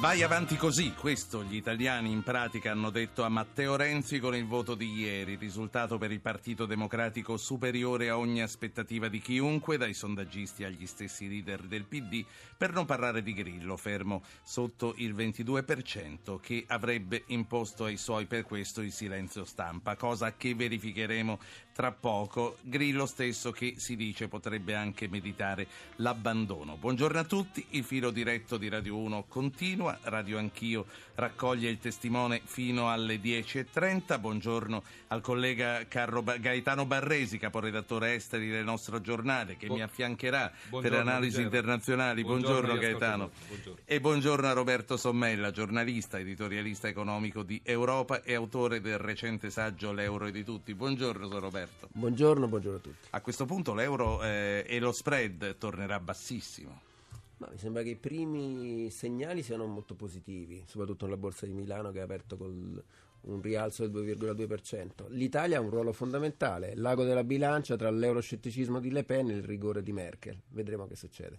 Vai avanti così, questo gli italiani in pratica hanno detto a Matteo Renzi con il voto di ieri, risultato per il Partito Democratico superiore a ogni aspettativa di chiunque, dai sondaggisti agli stessi leader del PD, per non parlare di Grillo, fermo sotto il 22%, che avrebbe imposto ai suoi per questo il silenzio stampa, cosa che verificheremo tra poco. Grillo stesso che si dice potrebbe anche meditare l'abbandono. Buongiorno a tutti, il filo diretto di Radio 1 continua. Radio Anch'io raccoglie il testimone fino alle 10.30. Buongiorno al collega Carlo Gaetano Barresi, caporedattore esteri del nostro giornale, che Bu- mi affiancherà per analisi buongiorno. internazionali. Buongiorno, buongiorno Gaetano. Buongiorno. E buongiorno a Roberto Sommella, giornalista, editorialista economico di Europa e autore del recente saggio L'euro è di tutti. Buongiorno Roberto. Buongiorno, buongiorno a tutti. A questo punto l'euro eh, e lo spread tornerà bassissimo. Ma mi sembra che i primi segnali siano molto positivi, soprattutto nella borsa di Milano che ha aperto con un rialzo del 2,2%. L'Italia ha un ruolo fondamentale, l'ago della bilancia tra l'euroscetticismo di Le Pen e il rigore di Merkel. Vedremo che succede.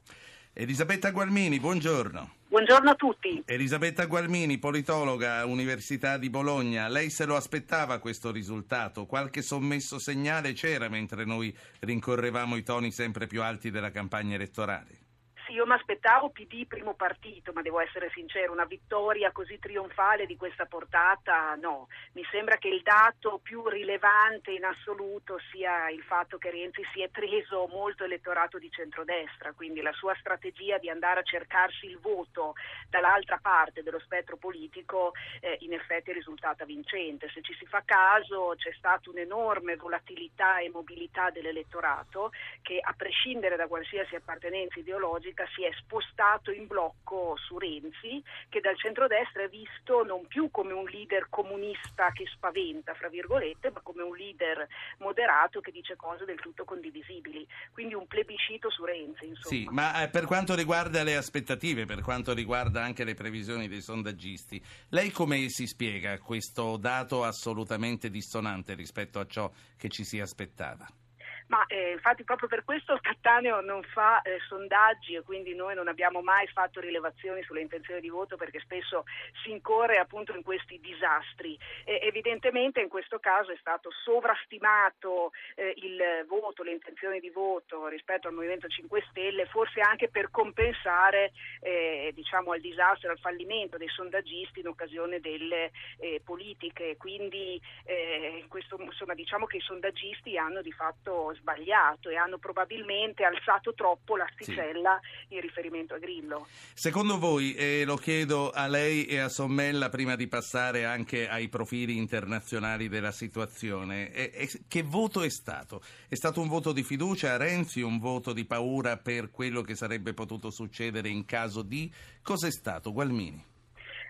Elisabetta Gualmini, buongiorno. Buongiorno a tutti. Elisabetta Gualmini, politologa, Università di Bologna. Lei se lo aspettava questo risultato? Qualche sommesso segnale c'era mentre noi rincorrevamo i toni sempre più alti della campagna elettorale? Sì, io mi aspettavo PD primo partito, ma devo essere sincero, una vittoria così trionfale di questa portata no. Mi sembra che il dato più rilevante in assoluto sia il fatto che Renzi si è preso molto elettorato di centrodestra, quindi la sua strategia di andare a cercarsi il voto dall'altra parte dello spettro politico eh, in effetti è risultata vincente. Se ci si fa caso c'è stata un'enorme volatilità e mobilità dell'elettorato che a prescindere da qualsiasi appartenenza ideologica politica si è spostato in blocco su Renzi, che dal centrodestra è visto non più come un leader comunista che spaventa, fra virgolette, ma come un leader moderato che dice cose del tutto condivisibili. Quindi un plebiscito su Renzi, insomma. Sì, ma eh, per quanto riguarda le aspettative, per quanto riguarda anche le previsioni dei sondaggisti, lei come si spiega questo dato assolutamente dissonante rispetto a ciò che ci si aspettava? Ma eh, infatti proprio per questo Cattaneo non fa eh, sondaggi e quindi noi non abbiamo mai fatto rilevazioni sulle intenzioni di voto perché spesso si incorre appunto in questi disastri. E, evidentemente in questo caso è stato sovrastimato eh, il voto, le intenzioni di voto rispetto al Movimento 5 Stelle, forse anche per compensare eh, diciamo, al disastro, al fallimento dei sondaggisti in occasione delle eh, politiche. Quindi eh, questo, insomma, diciamo che i sondaggisti hanno di fatto sbagliato e hanno probabilmente alzato troppo l'asticella sì. in riferimento a Grillo. Secondo voi, e lo chiedo a lei e a Sommella prima di passare anche ai profili internazionali della situazione, è, è, che voto è stato? È stato un voto di fiducia a Renzi, un voto di paura per quello che sarebbe potuto succedere in caso di... Cos'è stato, Gualmini?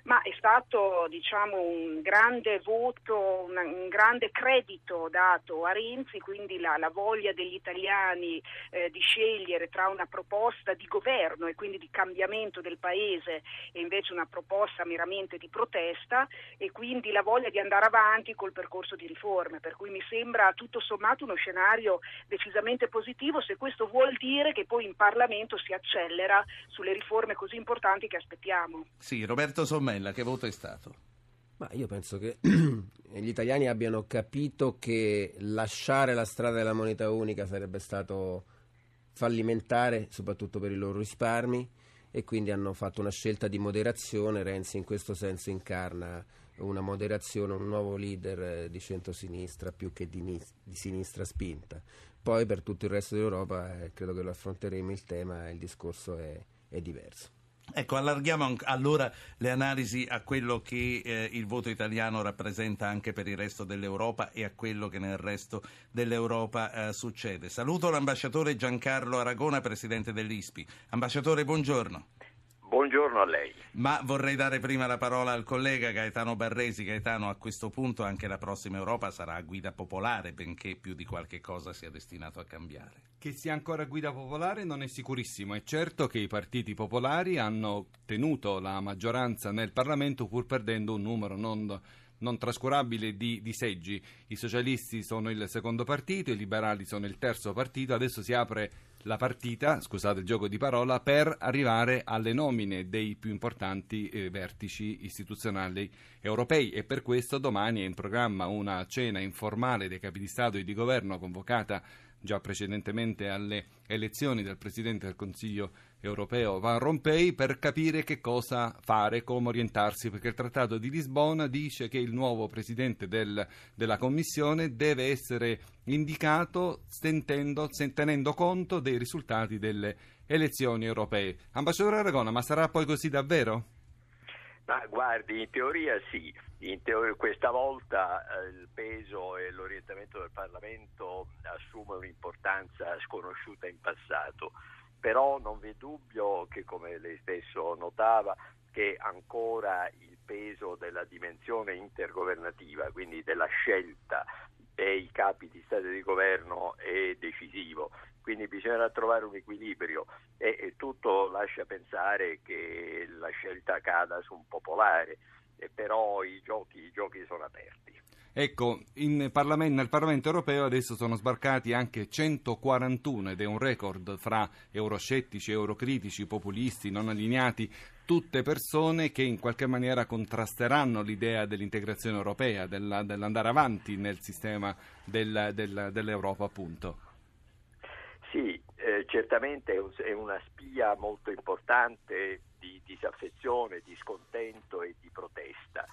Ma è stato diciamo, un grande voto, un, un, grande credito dato a Renzi, quindi la, la voglia degli italiani eh, di scegliere tra una proposta di governo e quindi di cambiamento del paese e invece una proposta meramente di protesta e quindi la voglia di andare avanti col percorso di riforme, per cui mi sembra tutto sommato uno scenario decisamente positivo se questo vuol dire che poi in Parlamento si accelera sulle riforme così importanti che aspettiamo. Sì, Roberto Sommer Mella, che voto è stato? Ma io penso che gli italiani abbiano capito che lasciare la strada della moneta unica sarebbe stato fallimentare, soprattutto per i loro risparmi, e quindi hanno fatto una scelta di moderazione. Renzi in questo senso incarna una moderazione, un nuovo leader eh, di centrosinistra più che di, di sinistra spinta. Poi per tutto il resto d'Europa eh, credo che lo affronteremo il tema, il discorso è, è diverso. Ecco, allarghiamo allora le analisi a quello che eh, il voto italiano rappresenta anche per il resto dell'Europa e a quello che nel resto dell'Europa eh, succede. Saluto l'ambasciatore Giancarlo Aragona, presidente dell'ISPI. Ambasciatore, buongiorno. Buongiorno a lei. Ma vorrei dare prima la parola al collega Gaetano Barresi. Gaetano, a questo punto anche la prossima Europa sarà a guida popolare, benché più di qualche cosa sia destinato a cambiare. Che sia ancora guida popolare non è sicurissimo. È certo che i partiti popolari hanno tenuto la maggioranza nel Parlamento pur perdendo un numero non non trascurabile di, di, seggi. I socialisti sono il secondo partito, i liberali sono il terzo partito, adesso si apre la partita, scusate il gioco di parola, per arrivare alle nomine dei più importanti eh, vertici istituzionali europei. E per questo domani è in programma una cena informale dei capi di Stato e di governo convocata già precedentemente alle elezioni del Presidente del Consiglio europeo Van Rompuy per capire che cosa fare, come orientarsi, perché il Trattato di Lisbona dice che il nuovo Presidente del, della Commissione deve essere indicato sentendo, tenendo conto dei risultati delle elezioni europee. Ambasciatore Aragona, ma sarà poi così davvero? Ma guardi, in teoria sì, in teoria, questa volta eh, il peso e l'orientamento del Parlamento assumono un'importanza sconosciuta in passato, però non vi è dubbio che, come lei stesso notava, che ancora il peso della dimensione intergovernativa, quindi della scelta dei capi di Stato e di governo è decisivo, quindi bisognerà trovare un equilibrio e, e tutto lascia pensare che la scelta cada su un popolare, e però i giochi, i giochi sono aperti. Ecco, Parlamento, nel Parlamento europeo adesso sono sbarcati anche 141 ed è un record fra euroscettici, eurocritici, populisti, non allineati, tutte persone che in qualche maniera contrasteranno l'idea dell'integrazione europea, della, dell'andare avanti nel sistema del, del, dell'Europa appunto. Sì, eh, certamente è una spia molto importante di disaffezione, di scontento e di protesta.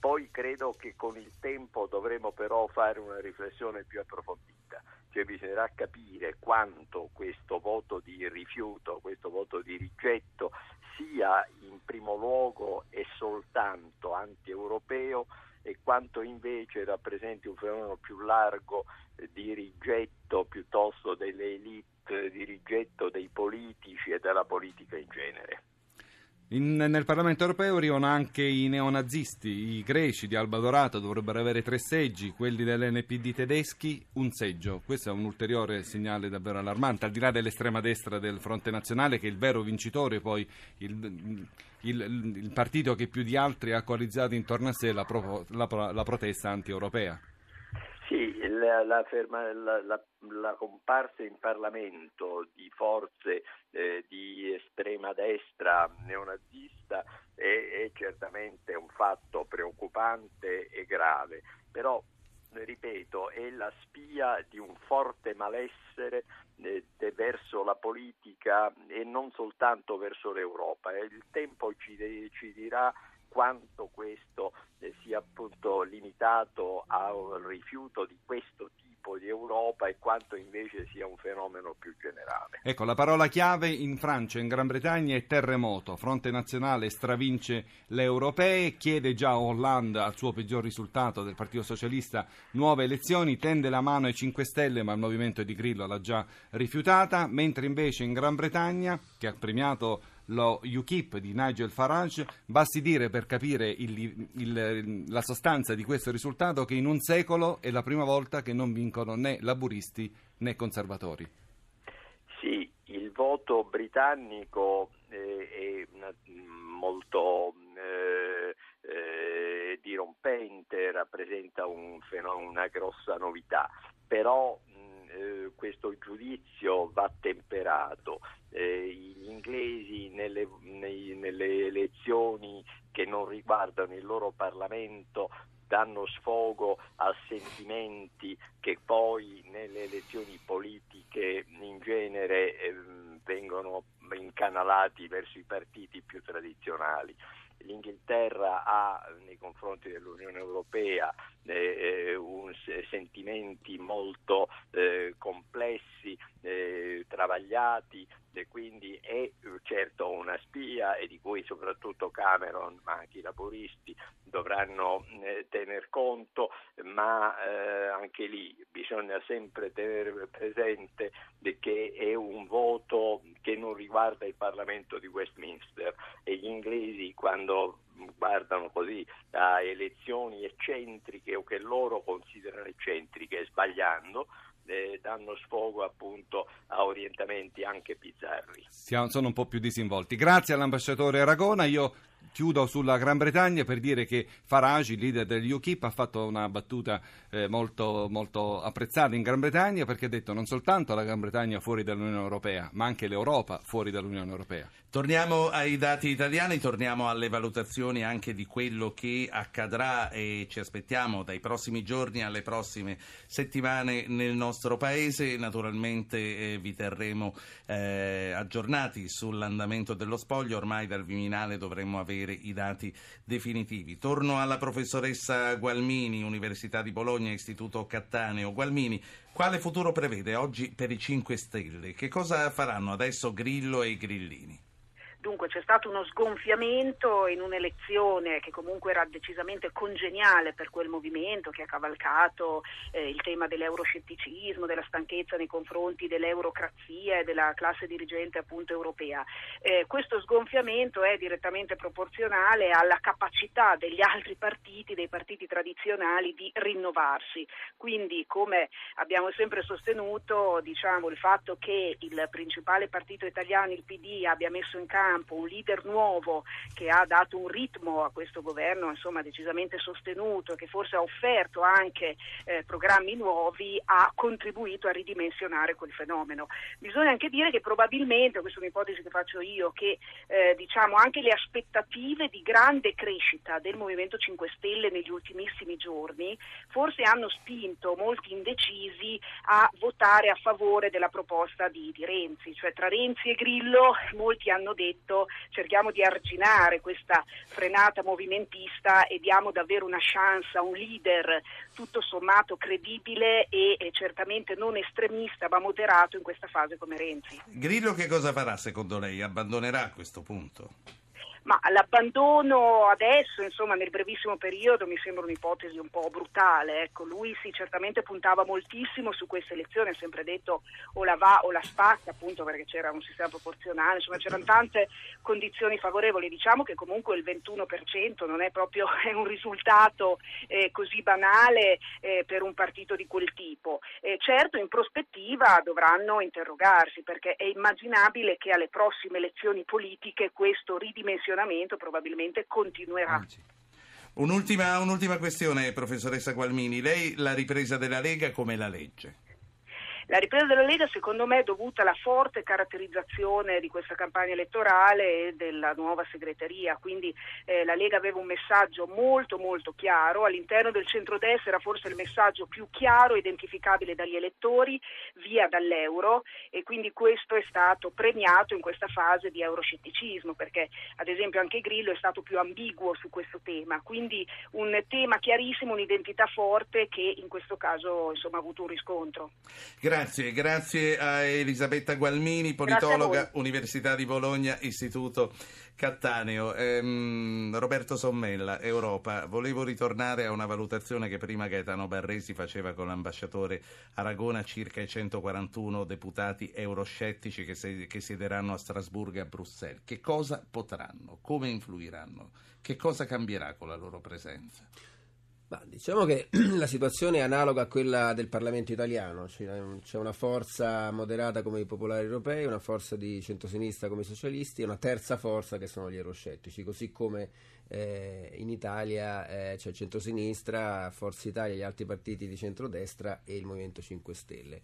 Poi credo che con il tempo dovremo però fare una riflessione più approfondita, cioè bisognerà capire quanto questo voto di rifiuto, questo voto di rigetto sia in primo luogo e soltanto anti-europeo e quanto invece rappresenti un fenomeno più largo di rigetto piuttosto delle elite, di rigetto dei politici e della politica in genere. In, nel Parlamento europeo arrivano anche i neonazisti, i greci di Alba Dorata dovrebbero avere tre seggi, quelli dell'NPD tedeschi un seggio. Questo è un ulteriore segnale davvero allarmante, al di là dell'estrema destra del Fronte Nazionale che è il vero vincitore, poi il, il, il partito che più di altri ha coalizzato intorno a sé la, pro, la, la protesta anti-europea. La, la, ferma, la, comparsa in Parlamento di forze eh, di estrema destra neonazista è, è, certamente un fatto preoccupante e grave, però ripeto, è la spia di un forte malessere eh, verso la politica e non soltanto verso l'Europa. Il tempo ci, ci dirà quanto questo eh, sia appunto limitato al rifiuto di questo tipo di Europa e quanto invece sia un fenomeno più generale. Ecco, la parola chiave in Francia e in Gran Bretagna è terremoto. Fronte Nazionale stravince le europee, chiede già Hollande al suo peggior risultato del Partito Socialista nuove elezioni, tende la mano ai 5 Stelle ma il movimento di Grillo l'ha già rifiutata, mentre invece in Gran Bretagna, che ha premiato lo UKIP di Nigel Farage, basti dire per capire il, il, la sostanza di questo risultato che in un secolo è la prima volta che non vincono né laburisti né conservatori. Sì, il voto britannico eh, è una, molto eh, eh, dirompente, rappresenta un una grossa novità, però eh, questo giudizio va temperato. Eh, gli inglesi nelle, nei, nelle elezioni che non riguardano il loro Parlamento danno sfogo a sentimenti che poi nelle elezioni politiche in genere eh, vengono incanalati verso i partiti più tradizionali l'Inghilterra ha nei confronti dell'Unione Europea eh, eh un, sentimenti molto eh, complessi, eh, travagliati, e quindi è eh, certo una spia e di cui soprattutto Cameron, ma anche i laboristi dovranno eh, tener conto, ma eh, anche lì bisogna sempre tenere presente che è un voto che non riguarda il Parlamento di Westminster e gli inglesi quando guardano così a elezioni eccentriche o che loro considerano eccentriche sbagliando eh, danno sfogo appunto a orientamenti anche bizzarri. Siamo, sono un po' più disinvolti. Grazie all'ambasciatore Aragona. Io chiudo sulla Gran Bretagna per dire che Farage, il leader degli UKIP, ha fatto una battuta eh, molto, molto apprezzata in Gran Bretagna perché ha detto non soltanto la Gran Bretagna fuori dall'Unione Europea, ma anche l'Europa fuori dall'Unione Europea. Torniamo ai dati italiani, torniamo alle valutazioni anche di quello che accadrà e ci aspettiamo dai prossimi giorni alle prossime settimane nel nostro paese. Naturalmente eh, vi terremo eh, aggiornati sull'andamento dello spoglio, ormai dal Viminale dovremmo avere i dati definitivi. Torno alla professoressa Gualmini, Università di Bologna, Istituto Cattaneo. Gualmini, quale futuro prevede oggi per i 5 Stelle? Che cosa faranno adesso Grillo e i Grillini? Dunque c'è stato uno sgonfiamento in un'elezione che comunque era decisamente congeniale per quel movimento che ha cavalcato eh, il tema dell'euroscetticismo, della stanchezza nei confronti dell'eurocrazia e della classe dirigente appunto europea. Eh, questo sgonfiamento è direttamente proporzionale alla capacità degli altri partiti, dei partiti tradizionali, di rinnovarsi. Quindi come abbiamo sempre sostenuto diciamo, il fatto che il principale partito italiano, il PD, abbia messo in campo campo, un leader nuovo che ha dato un ritmo a questo governo insomma, decisamente sostenuto, che forse ha offerto anche eh, programmi nuovi, ha contribuito a ridimensionare quel fenomeno. Bisogna anche dire che probabilmente, questa è un'ipotesi che faccio io, che eh, diciamo anche le aspettative di grande crescita del Movimento 5 Stelle negli ultimissimi giorni forse hanno spinto molti indecisi a votare a favore della proposta di, di Renzi, cioè tra Renzi e Grillo molti hanno detto detto cerchiamo di arginare questa frenata movimentista e diamo davvero una chance a un leader tutto sommato credibile e, e certamente non estremista ma moderato in questa fase come Renzi. Grillo che cosa farà secondo lei? Abbandonerà a questo punto? Ma l'abbandono adesso, insomma, nel brevissimo periodo mi sembra un'ipotesi un po' brutale. Ecco, lui sì, certamente puntava moltissimo su questa elezione, ha sempre detto o la va o la spacca, appunto perché c'era un sistema proporzionale, insomma c'erano tante condizioni favorevoli. Diciamo che comunque il 21% non è proprio è un risultato eh, così banale eh, per un partito di quel tipo. Eh, certo, in prospettiva dovranno interrogarsi perché è immaginabile che alle prossime elezioni politiche questo ridimensionamento funzionamento probabilmente continuerà. Ah, un'ultima, un'ultima questione, professoressa Gualmini. Lei la ripresa della Lega come la legge? La ripresa della Lega secondo me è dovuta alla forte caratterizzazione di questa campagna elettorale e della nuova segreteria, quindi eh, la Lega aveva un messaggio molto molto chiaro, all'interno del centrodestra era forse il messaggio più chiaro identificabile dagli elettori via dall'euro e quindi questo è stato premiato in questa fase di euroscetticismo perché ad esempio anche Grillo è stato più ambiguo su questo tema, quindi un tema chiarissimo, un'identità forte che in questo caso insomma, ha avuto un riscontro. Grazie. Grazie, grazie a Elisabetta Gualmini, politologa, Università di Bologna, Istituto Cattaneo. Ehm, Roberto Sommella, Europa. Volevo ritornare a una valutazione che prima Gaetano Barresi faceva con l'ambasciatore Aragona circa i 141 deputati euroscettici che, se, che siederanno a Strasburgo e a Bruxelles. Che cosa potranno? Come influiranno? Che cosa cambierà con la loro presenza? Ma diciamo che la situazione è analoga a quella del Parlamento italiano, c'è una forza moderata come i popolari europei, una forza di centrosinistra come i socialisti e una terza forza che sono gli euroscettici, così come eh, in Italia eh, c'è centrosinistra, Forza Italia, gli altri partiti di centrodestra e il Movimento 5 Stelle.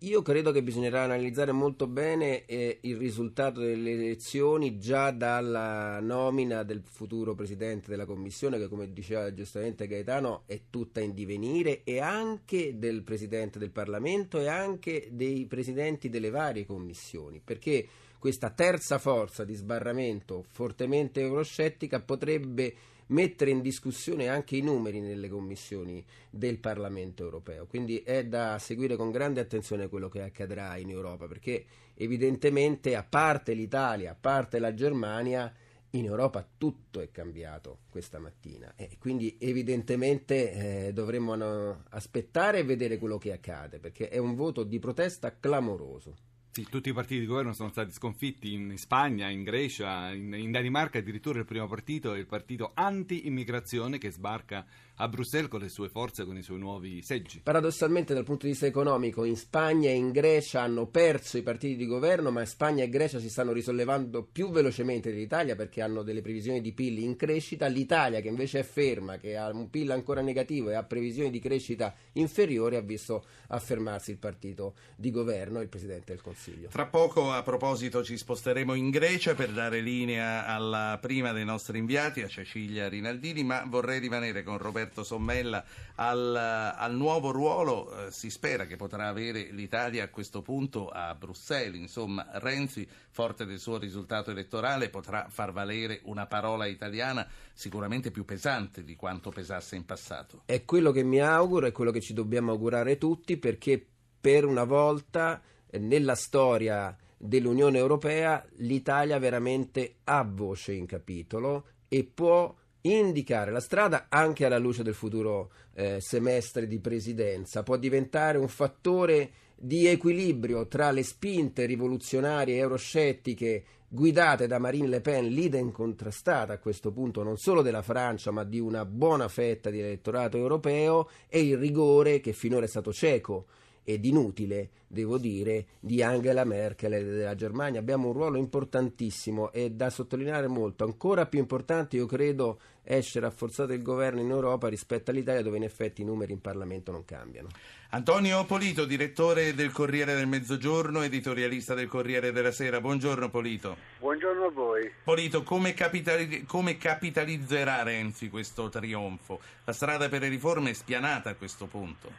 Io credo che bisognerà analizzare molto bene eh, il risultato delle elezioni già dalla nomina del futuro presidente della commissione, che come diceva giustamente Gaetano è tutta in divenire, e anche del presidente del Parlamento e anche dei presidenti delle varie commissioni, perché questa terza forza di sbarramento fortemente euroscettica potrebbe mettere in discussione anche i numeri nelle commissioni del Parlamento europeo. Quindi è da seguire con grande attenzione quello che accadrà in Europa, perché evidentemente a parte l'Italia, a parte la Germania, in Europa tutto è cambiato questa mattina e quindi evidentemente eh, dovremmo aspettare e vedere quello che accade perché è un voto di protesta clamoroso. Sì, tutti i partiti di governo sono stati sconfitti in Spagna, in Grecia, in, in Danimarca, addirittura il primo partito è il partito anti-immigrazione che sbarca a Bruxelles con le sue forze, con i suoi nuovi seggi. Paradossalmente dal punto di vista economico in Spagna e in Grecia hanno perso i partiti di governo, ma Spagna e Grecia si stanno risollevando più velocemente dell'Italia perché hanno delle previsioni di PIL in crescita. L'Italia che invece è ferma, che ha un PIL ancora negativo e ha previsioni di crescita inferiori, ha visto affermarsi il partito di governo e il Presidente del Consiglio. Tra poco, a proposito, ci sposteremo in Grecia per dare linea alla prima dei nostri inviati, a Cecilia Rinaldini, ma vorrei rimanere con Roberto Sommella al, al nuovo ruolo. Eh, si spera che potrà avere l'Italia a questo punto a Bruxelles. Insomma, Renzi, forte del suo risultato elettorale, potrà far valere una parola italiana sicuramente più pesante di quanto pesasse in passato. È quello che mi auguro, è quello che ci dobbiamo augurare tutti, perché per una volta nella storia dell'Unione Europea l'Italia veramente ha voce in capitolo e può indicare la strada anche alla luce del futuro eh, semestre di presidenza, può diventare un fattore di equilibrio tra le spinte rivoluzionarie euroscettiche guidate da Marine Le Pen, leader incontrastata a questo punto non solo della Francia ma di una buona fetta di elettorato europeo e il rigore che finora è stato cieco ed inutile, devo dire, di Angela Merkel e della Germania. Abbiamo un ruolo importantissimo e da sottolineare molto. Ancora più importante, io credo, esce rafforzato il governo in Europa rispetto all'Italia, dove in effetti i numeri in Parlamento non cambiano. Antonio Polito, direttore del Corriere del Mezzogiorno, editorialista del Corriere della Sera. Buongiorno Polito. Buongiorno a voi. Polito, come, capitali- come capitalizzerà Renzi questo trionfo? La strada per le riforme è spianata a questo punto.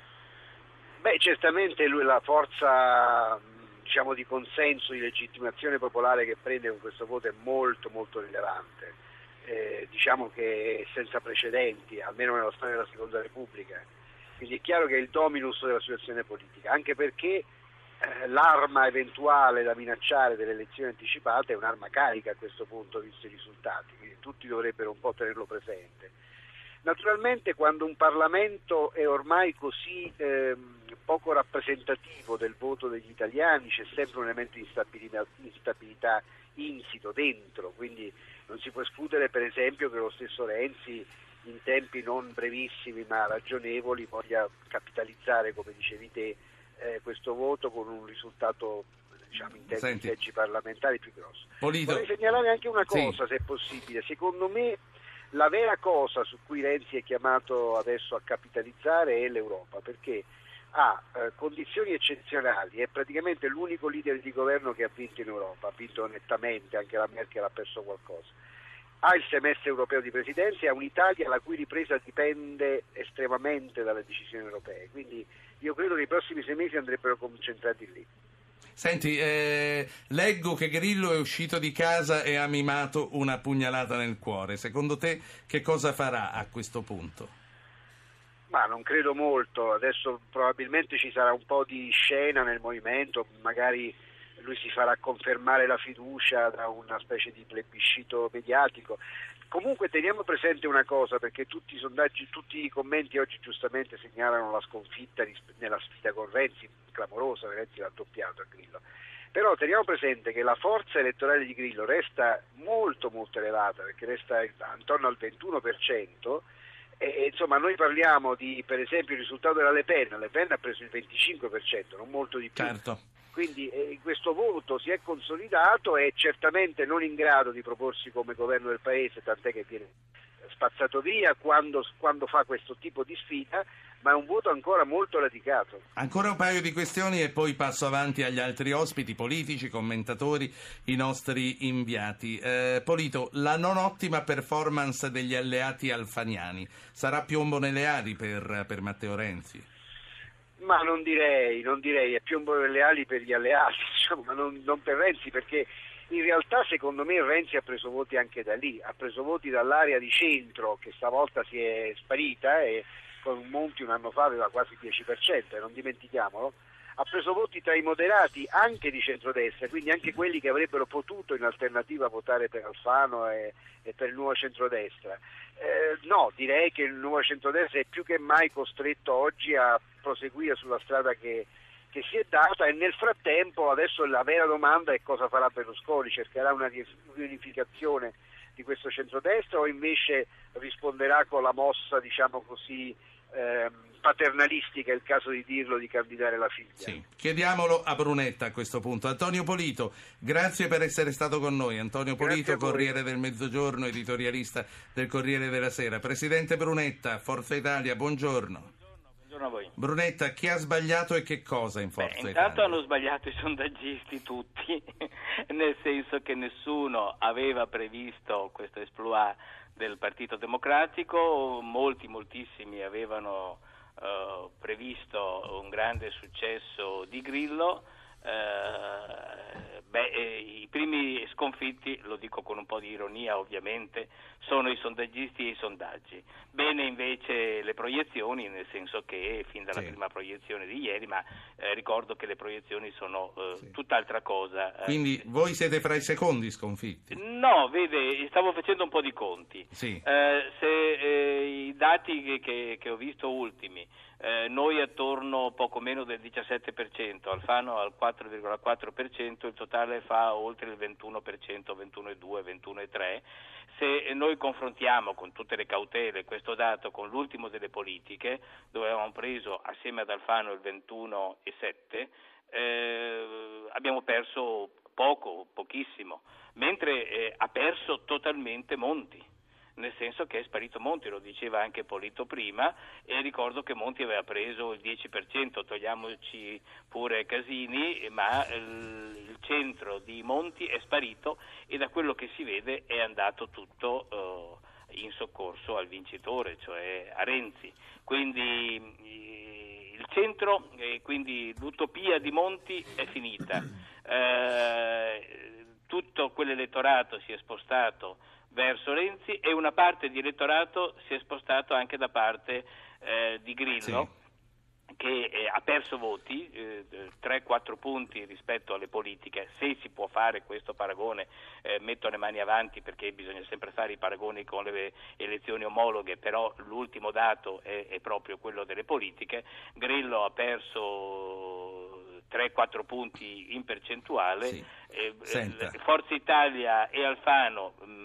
Beh, certamente lui la forza diciamo, di consenso, di legittimazione popolare che prende con questo voto è molto molto rilevante. Eh, diciamo che senza precedenti, almeno nella storia della Seconda Repubblica. Quindi è chiaro che è il dominus della situazione politica, anche perché eh, l'arma eventuale da minacciare delle elezioni anticipate è un'arma carica a questo punto, visto i risultati, quindi tutti dovrebbero un po' tenerlo presente. Naturalmente quando un Parlamento è ormai così eh, poco rappresentativo del voto degli italiani c'è sempre un elemento di instabilità, instabilità insito dentro, quindi non si può escludere per esempio che lo stesso Renzi in tempi non brevissimi ma ragionevoli voglia capitalizzare, come dicevi te, eh, questo voto con un risultato diciamo, in termini di leggi parlamentari più grosso. Polito. Vorrei segnalare anche una cosa, sì. se è possibile. Secondo me la vera cosa su cui Renzi è chiamato adesso a capitalizzare è l'Europa, perché ha eh, condizioni eccezionali, è praticamente l'unico leader di governo che ha vinto in Europa, ha vinto nettamente, anche la Merkel ha perso qualcosa. Ha il semestre europeo di presidenza e ha un'Italia la cui ripresa dipende estremamente dalle decisioni europee, quindi io credo che i prossimi sei mesi andrebbero concentrati lì. Senti, eh, leggo che Grillo è uscito di casa e ha mimato una pugnalata nel cuore. Secondo te che cosa farà a questo punto? Ma non credo molto, adesso probabilmente ci sarà un po' di scena nel movimento, magari lui si farà confermare la fiducia da una specie di plebiscito mediatico. Comunque teniamo presente una cosa, perché tutti i sondaggi, tutti i commenti oggi giustamente segnalano la sconfitta nella sfida con Renzi, clamorosa, Renzi l'ha doppiato a Grillo. Però teniamo presente che la forza elettorale di Grillo resta molto molto elevata, perché resta intorno al 21%, e, insomma noi parliamo di per esempio il risultato della Le Pen, Le Pen ha preso il 25%, non molto di più. Certo. Quindi eh, questo voto si è consolidato e certamente non in grado di proporsi come governo del Paese, tant'è che viene spazzato via quando, quando fa questo tipo di sfida, ma è un voto ancora molto radicato. Ancora un paio di questioni e poi passo avanti agli altri ospiti, politici, commentatori, i nostri inviati. Eh, Polito, la non ottima performance degli alleati alfaniani sarà piombo nelle ali per, per Matteo Renzi? Ma non direi, non direi, è piombo nelle ali per gli alleati, diciamo, ma non, non per Renzi, perché in realtà secondo me Renzi ha preso voti anche da lì, ha preso voti dall'area di centro che stavolta si è sparita e con Monti un anno fa aveva quasi il 10%, non dimentichiamolo, ha preso voti tra i moderati anche di centrodestra, quindi anche quelli che avrebbero potuto in alternativa votare per Alfano e, e per il nuovo centrodestra. Eh, no, direi che il nuovo centrodestra è più che mai costretto oggi a proseguire sulla strada che, che si è data e nel frattempo adesso la vera domanda è cosa farà Berlusconi, cercherà una riunificazione di questo centrodestra o invece risponderà con la mossa, diciamo così, eh, paternalistica, è il caso di dirlo, di candidare la figlia. Sì. Chiediamolo a Brunetta a questo punto. Antonio Polito, grazie per essere stato con noi. Antonio Polito, Corriere del Mezzogiorno, editorialista del Corriere della Sera. Presidente Brunetta, Forza Italia, buongiorno. Buongiorno a voi. Brunetta, chi ha sbagliato e che cosa in Forza Beh, Italia? Intanto hanno sbagliato i sondaggisti tutti, nel senso che nessuno aveva previsto questo esploit del Partito Democratico, molti, moltissimi avevano previsto un grande successo di Grillo. Eh, beh, eh, I primi sconfitti, lo dico con un po' di ironia ovviamente, sono i sondaggisti e i sondaggi. Bene invece le proiezioni, nel senso che fin dalla Sì. prima proiezione di ieri, ma eh, ricordo che le proiezioni sono eh, Sì. tutt'altra cosa. Eh, Quindi voi siete fra i secondi sconfitti? No, vede, stavo facendo un po' di conti. Sì. Se i dati che, che- che ho visto ultimi, eh, noi attorno poco meno del 17%, Alfano al 4,4%, il totale fa oltre il 21%, 21,2, 21,3. Se noi confrontiamo con tutte le cautele questo dato con l'ultimo delle politiche, dove avevamo preso assieme ad Alfano il 21,7, eh, abbiamo perso poco, pochissimo, mentre eh, ha perso totalmente Monti nel senso che è sparito Monti, lo diceva anche Polito prima, e ricordo che Monti aveva preso il 10%, togliamoci pure Casini, ma il, centro di Monti è sparito e da quello che si vede è andato tutto eh, in soccorso al vincitore, cioè a Renzi. Quindi eh, il centro, e quindi l'utopia di Monti è finita. Eh, tutto quell'elettorato si è spostato verso Renzi e una parte di elettorato si è spostato anche da parte eh, di Grillo. Che eh, ha perso voti, eh, 3-4 punti rispetto alle politiche, se si può fare questo paragone, eh, metto le mani avanti perché bisogna sempre fare i paragoni con le elezioni omologhe, però l'ultimo dato è, è proprio quello delle politiche. Grillo ha perso 3-4 punti in percentuale. Sì. Eh, eh, Forza Italia e Alfano mh,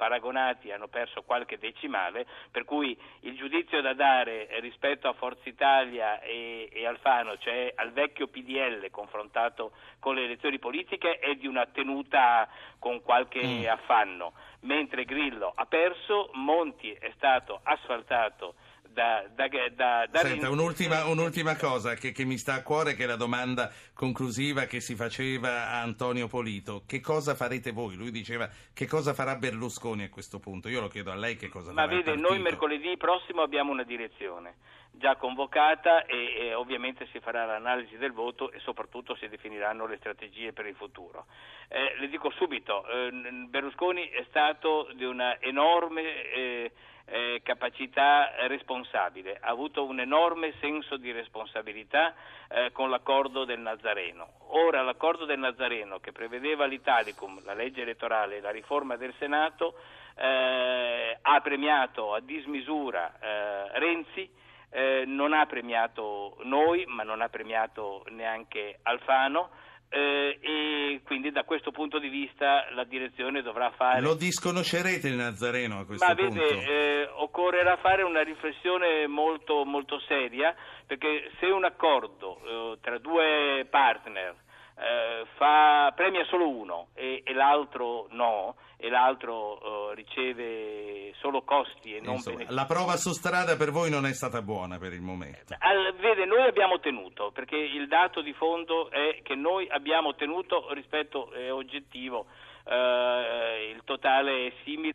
paragonati hanno perso qualche decimale, per cui il giudizio da dare rispetto a Forza Italia e, e Alfano, cioè al vecchio PDL confrontato con le elezioni politiche, è di una tenuta con qualche Mm. affanno, mentre Grillo ha perso, Monti è stato asfaltato da, da, da, da Senta, un'ultima, un'ultima cosa che, che mi sta a cuore, che è la domanda conclusiva che si faceva a Antonio Polito. Che cosa farete voi? Lui diceva che cosa farà Berlusconi a questo punto. Io lo chiedo a lei che cosa Ma farà il vede, noi mercoledì prossimo abbiamo una direzione già convocata e, e ovviamente si farà l'analisi del voto e soprattutto si definiranno le strategie per il futuro. Eh, le dico subito, eh, Berlusconi è stato di una enorme eh, eh, capacità responsabile, ha avuto un enorme senso di responsabilità eh, con l'accordo del Nazareno. Ora l'accordo del Nazareno che prevedeva l'Italicum, la legge elettorale e la riforma del Senato eh, ha premiato a dismisura eh, Renzi, eh, non ha premiato noi, ma non ha premiato neanche Alfano. Eh, e quindi da questo punto di vista la direzione dovrà fare Lo disconoscerete il Nazareno a questo ma punto? vede, eh, occorrerà fare una riflessione molto, molto seria perché se un accordo eh, tra due partner eh, fa- premia solo uno e, e l'altro no, e l'altro eh, riceve solo costi e non Insomma, benefici. la prova su strada per voi non è stata buona per il momento. Al- vede, noi abbiamo tenuto, perché il dato di fondo è che noi abbiamo tenuto rispetto è oggettivo, eh, il totale è simile.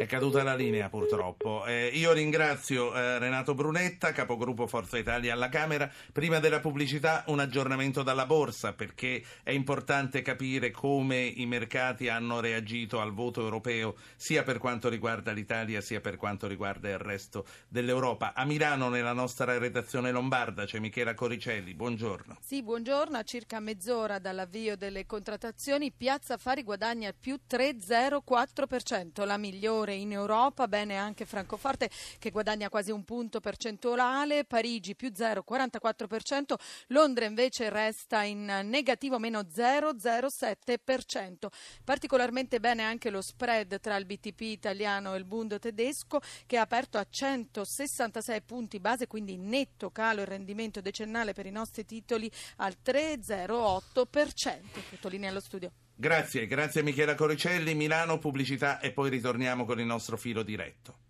È caduta la linea purtroppo. Eh, io ringrazio eh, Renato Brunetta, capogruppo Forza Italia alla Camera. Prima della pubblicità un aggiornamento dalla borsa perché è importante capire come i mercati hanno reagito al voto europeo sia per quanto riguarda l'Italia sia per quanto riguarda il resto dell'Europa. A Milano nella nostra redazione lombarda c'è Michela Coricelli. Buongiorno. Sì, buongiorno. A circa mezz'ora dall'avvio delle contrattazioni, Piazza Affari guadagna più 3,04%, la migliore minore in Europa, bene anche Francoforte che guadagna quasi un punto percentuale, Parigi più 0,44%, Londra invece resta in negativo meno 0,07%. Particolarmente bene anche lo spread tra il BTP italiano e il Bund tedesco che ha aperto a 166 punti base, quindi netto calo il rendimento decennale per i nostri titoli al 3,08%. Tutto allo studio. Grazie, grazie Michela Coricelli, Milano, pubblicità e poi ritorniamo con il nostro filo diretto.